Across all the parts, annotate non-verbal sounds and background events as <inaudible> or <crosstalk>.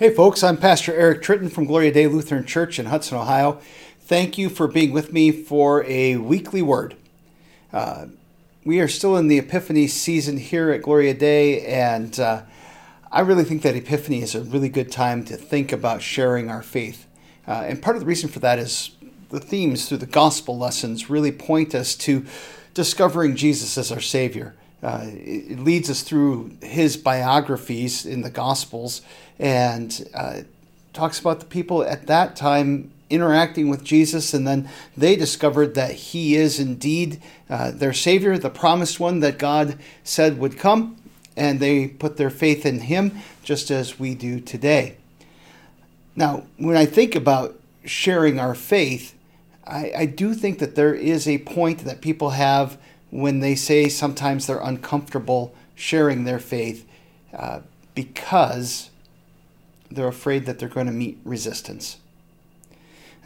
Hey, folks, I'm Pastor Eric Tritton from Gloria Dei Lutheran Church in Hudson, Ohio. Thank you for being with me for a weekly word. Uh, we are still in the Epiphany season here at Gloria Dei, and uh, I really think that Epiphany is a really good time to think about sharing our faith. Uh, and part of the reason for that is the themes through the gospel lessons really point us to discovering Jesus as our Savior. Uh, it leads us through his biographies in the Gospels and uh, talks about the people at that time interacting with Jesus, and then they discovered that he is indeed uh, their Savior, the promised one that God said would come, and they put their faith in him just as we do today. Now, when I think about sharing our faith, I, I do think that there is a point that people have when they say sometimes they're uncomfortable sharing their faith uh, because they're afraid that they're going to meet resistance.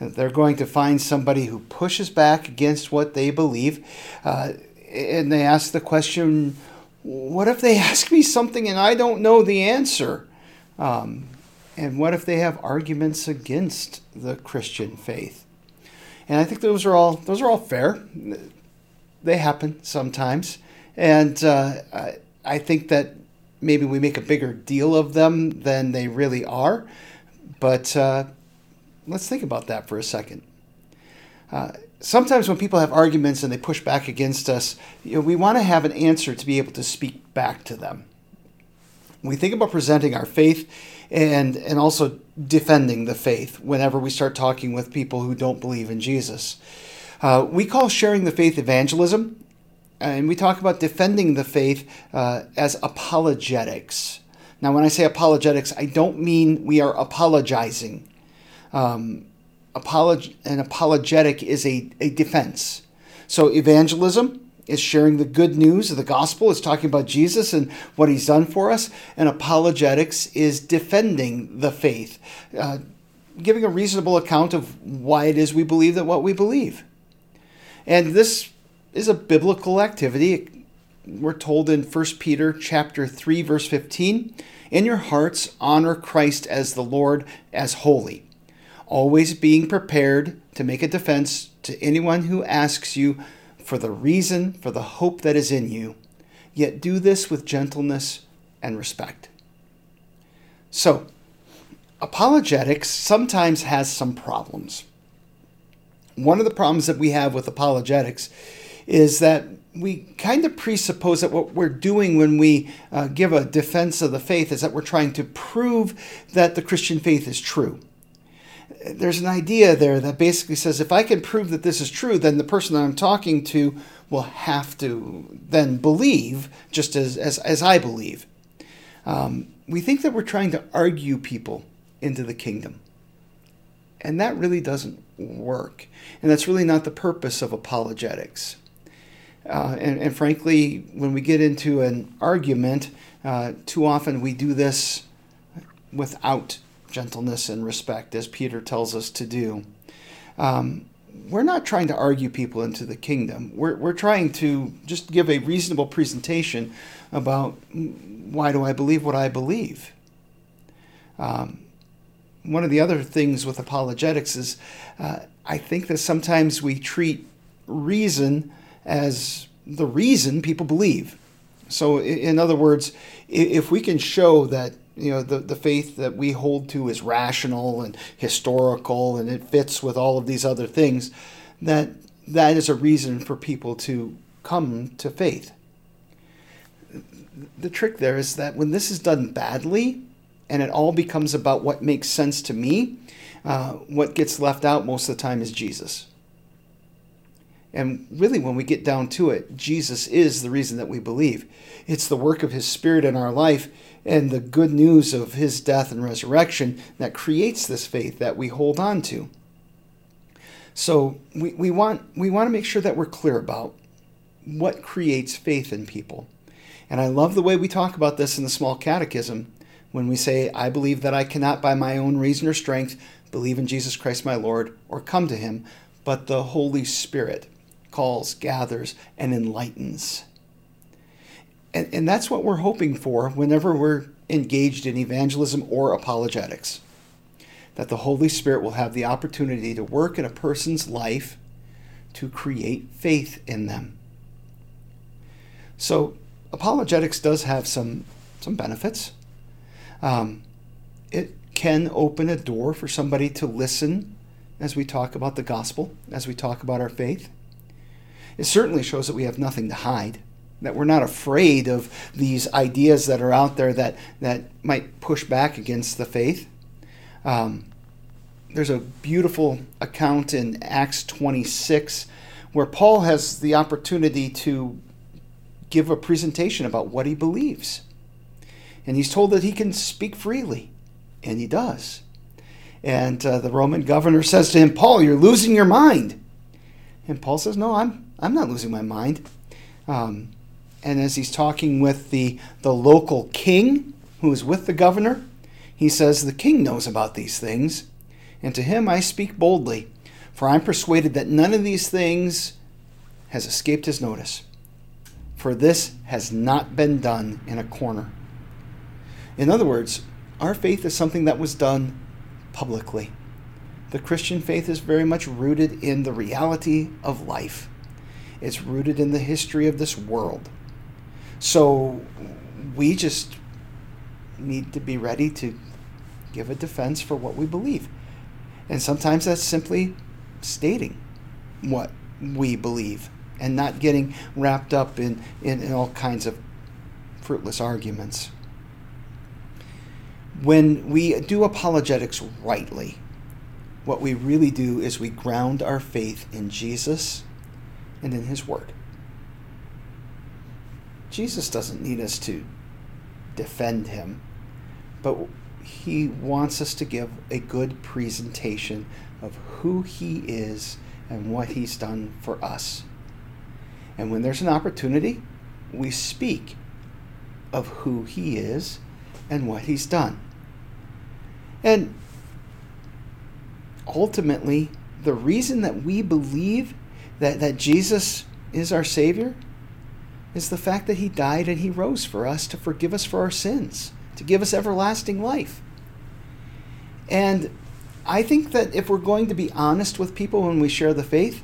They're going to find somebody who pushes back against what they believe. Uh, and they ask the question what if they <laughs> ask me something and I don't know the answer? Um, and what if they have arguments against the Christian faith? And I think those are all those are all fair they happen sometimes, and uh, I, I think that maybe we make a bigger deal of them than they really are. But uh, let's think about that for a second. Uh, sometimes when people have arguments and they push back against us, you know, we want to have an answer to be able to speak back to them. We think about presenting our faith and and also defending the faith whenever we start talking with people who don't believe in Jesus. Uh, we call sharing the faith evangelism, and we talk about defending the faith uh, as apologetics. Now, when I say apologetics, I don't mean we are apologizing. Um, apolog- an apologetic is a, a defense. So, evangelism is sharing the good news of the gospel, is talking about Jesus and what he's done for us. And apologetics is defending the faith, uh, giving a reasonable account of why it is we believe that what we believe. And this is a biblical activity. We're told in 1 Peter chapter 3 verse 15, "In your hearts honor Christ as the Lord as holy, always being prepared to make a defense to anyone who asks you for the reason for the hope that is in you, yet do this with gentleness and respect." So, apologetics sometimes has some problems one of the problems that we have with apologetics is that we kind of presuppose that what we're doing when we uh, give a defense of the faith is that we're trying to prove that the Christian faith is true. There's an idea there that basically says if I can prove that this is true, then the person that I'm talking to will have to then believe just as, as, as I believe. Um, we think that we're trying to argue people into the kingdom. And that really doesn't work. And that's really not the purpose of apologetics. Uh, and, and, frankly, when we get into an argument, uh, too often we do this without gentleness and respect, as Peter tells us to do. Um, we're not trying to argue people into the kingdom. We're, we're trying to just give a reasonable presentation about why do I believe what I believe. Um, one of the other things with apologetics is uh, I think that sometimes we treat reason as the reason people believe. So, in other words, if we can show that you know the, the faith that we hold to is rational and historical and it fits with all of these other things, that that is a reason for people to come to faith. The trick there is that when this is done badly, and it all becomes about what makes sense to me, uh, what gets left out most of the time is Jesus. And really, when we get down to it, Jesus is the reason that we believe. It's the work of His Spirit in our life and the good news of His death and resurrection that creates this faith that we hold on to. So we, we, want, we want to make sure that we're clear about what creates faith in people. And I love the way we talk about this in the small catechism when we say, I believe that I cannot by my own reason or strength believe in Jesus Christ my Lord or come to him, but the Holy Spirit calls, gathers, and enlightens. And, and that's what we're hoping for whenever we're engaged in evangelism or apologetics. That the Holy Spirit will have the opportunity to work in a person's life to create faith in them. So, apologetics does have some, some benefits. Um, it can open a door for somebody to listen as we talk about the gospel, as we talk about our faith. It certainly shows that we have nothing to hide, that we're not afraid of these ideas that are out there that, that might push back against the faith. Um, there's a beautiful account in Acts 26 where Paul has the opportunity to give a presentation about what he believes. And he's told that he can speak freely, and he does. And uh, the Roman governor says to him, Paul, you're losing your mind. And Paul says, No, I'm, I'm not losing my mind. Um, and as he's talking with the, the local king who is with the governor, he says, The king knows about these things, and to him I speak boldly, for I'm persuaded that none of these things has escaped his notice. For this has not been done in a corner. In other words, our faith is something that was done publicly. The Christian faith is very much rooted in the reality of life. It's rooted in the history of this world. So we just need to be ready to give a defense for what we believe. And sometimes that's simply stating what we believe and not getting wrapped up in, in, in all kinds of fruitless arguments. When we do apologetics rightly, what we really do is we ground our faith in Jesus and in His Word. Jesus doesn't need us to defend Him, but He wants us to give a good presentation of who He is and what He's done for us. And when there's an opportunity, we speak of who He is and what He's done. And ultimately, the reason that we believe that, that Jesus is our Savior is the fact that He died and He rose for us to forgive us for our sins, to give us everlasting life. And I think that if we're going to be honest with people when we share the faith,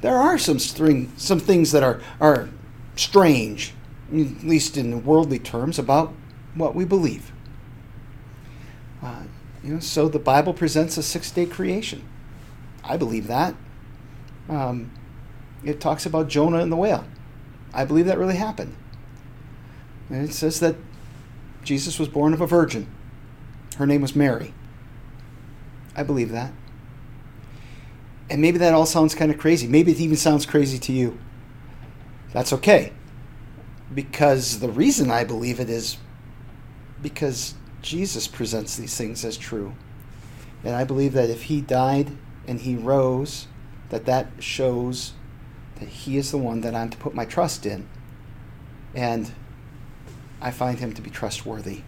there are some string, some things that are, are strange, at least in worldly terms, about what we believe. Uh, you know, so the Bible presents a six-day creation. I believe that. Um, it talks about Jonah and the whale. I believe that really happened. And it says that Jesus was born of a virgin. Her name was Mary. I believe that. And maybe that all sounds kind of crazy. Maybe it even sounds crazy to you. That's okay. Because the reason I believe it is because Jesus presents these things as true. And I believe that if he died and he rose, that that shows that he is the one that I'm to put my trust in. And I find him to be trustworthy.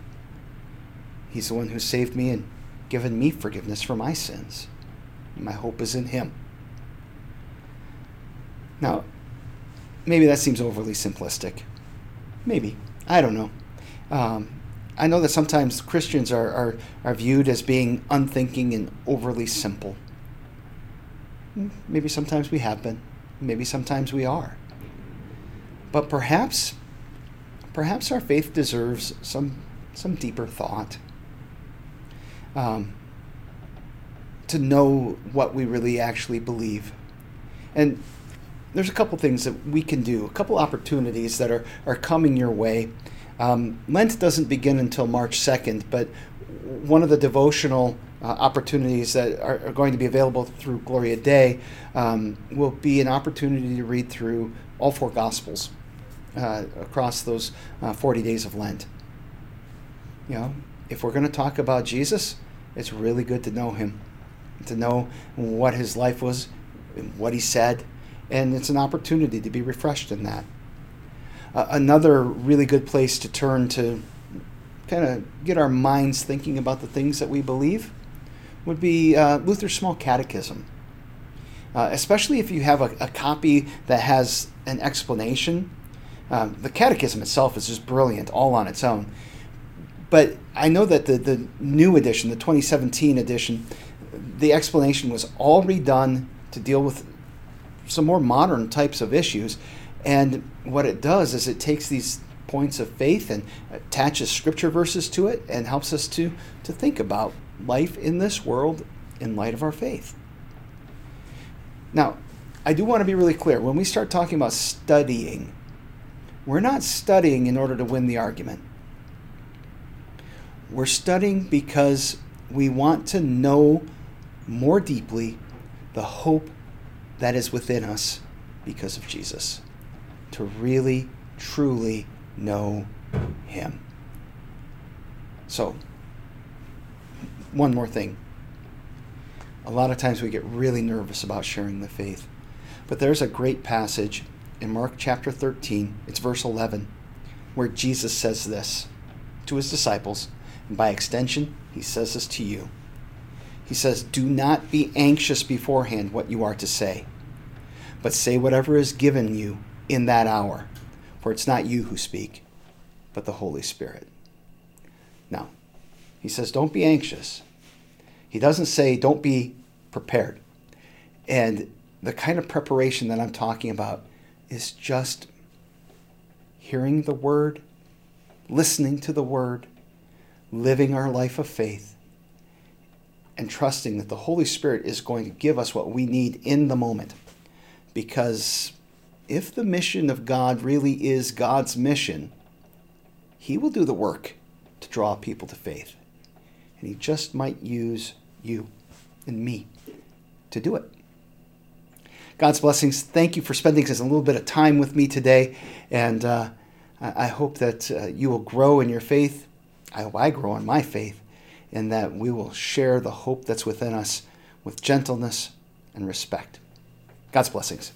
He's the one who saved me and given me forgiveness for my sins. My hope is in Him. Now, maybe that seems overly simplistic. Maybe. I don't know. Um, I know that sometimes Christians are, are, are viewed as being unthinking and overly simple. Maybe sometimes we have been. Maybe sometimes we are. But perhaps, perhaps our faith deserves some, some deeper thought. Um, to know what we really actually believe. And there's a couple things that we can do, a couple opportunities that are, are coming your way. Um, Lent doesn't begin until March 2nd, but one of the devotional uh, opportunities that are, are, going to be available through Gloria Dei um, will be an opportunity to read through all four Gospels uh, across those uh, 40 days of Lent. You know, if we're going to talk about Jesus, it's really good to know him to know what his life was, what he said, and it's an opportunity to be refreshed in that. Uh, another really good place to turn to kind of get our minds thinking about the things that we believe would be uh, Luther's Small Catechism. Uh, especially if you have a, a, copy that has an explanation. Um, the catechism itself is just brilliant all on its own. But I know that the, the new edition, the 2017 edition, the explanation was all redone to deal with some more modern types of issues. And what it does is it takes these points of faith and attaches scripture verses to it and helps us to, to think about life in this world in light of our faith. Now, I do want to be really clear. When we start talking about studying, we're not studying in order to win the argument. We're studying because we want to know more deeply the hope that is within us because of Jesus. To really, truly know Him. So, one more thing. A lot of times we get really nervous about sharing the faith. But there's a great passage in Mark chapter 13, it's verse 11, where Jesus says this to his disciples, and by extension, he says this to you. He says, Do not be anxious beforehand what you are to say, but say whatever is given you in that hour, for it's not you who speak, but the Holy Spirit. Now, he says, Don't be anxious. He doesn't say, Don't be prepared. And the kind of preparation that I'm talking about is just hearing the word, listening to the word, living our life of faith, and trusting that the Holy Spirit is going to give us what we need in the moment. Because if the mission of God really is God's mission, He will do the work to draw people to faith. And He just might use you and me to do it. God's blessings. Thank you for spending just a little bit of time with me today. And uh, I hope that uh, you will grow in your faith. I hope I grow in my faith, and that we will share the hope that's within us with gentleness and respect. God's blessings.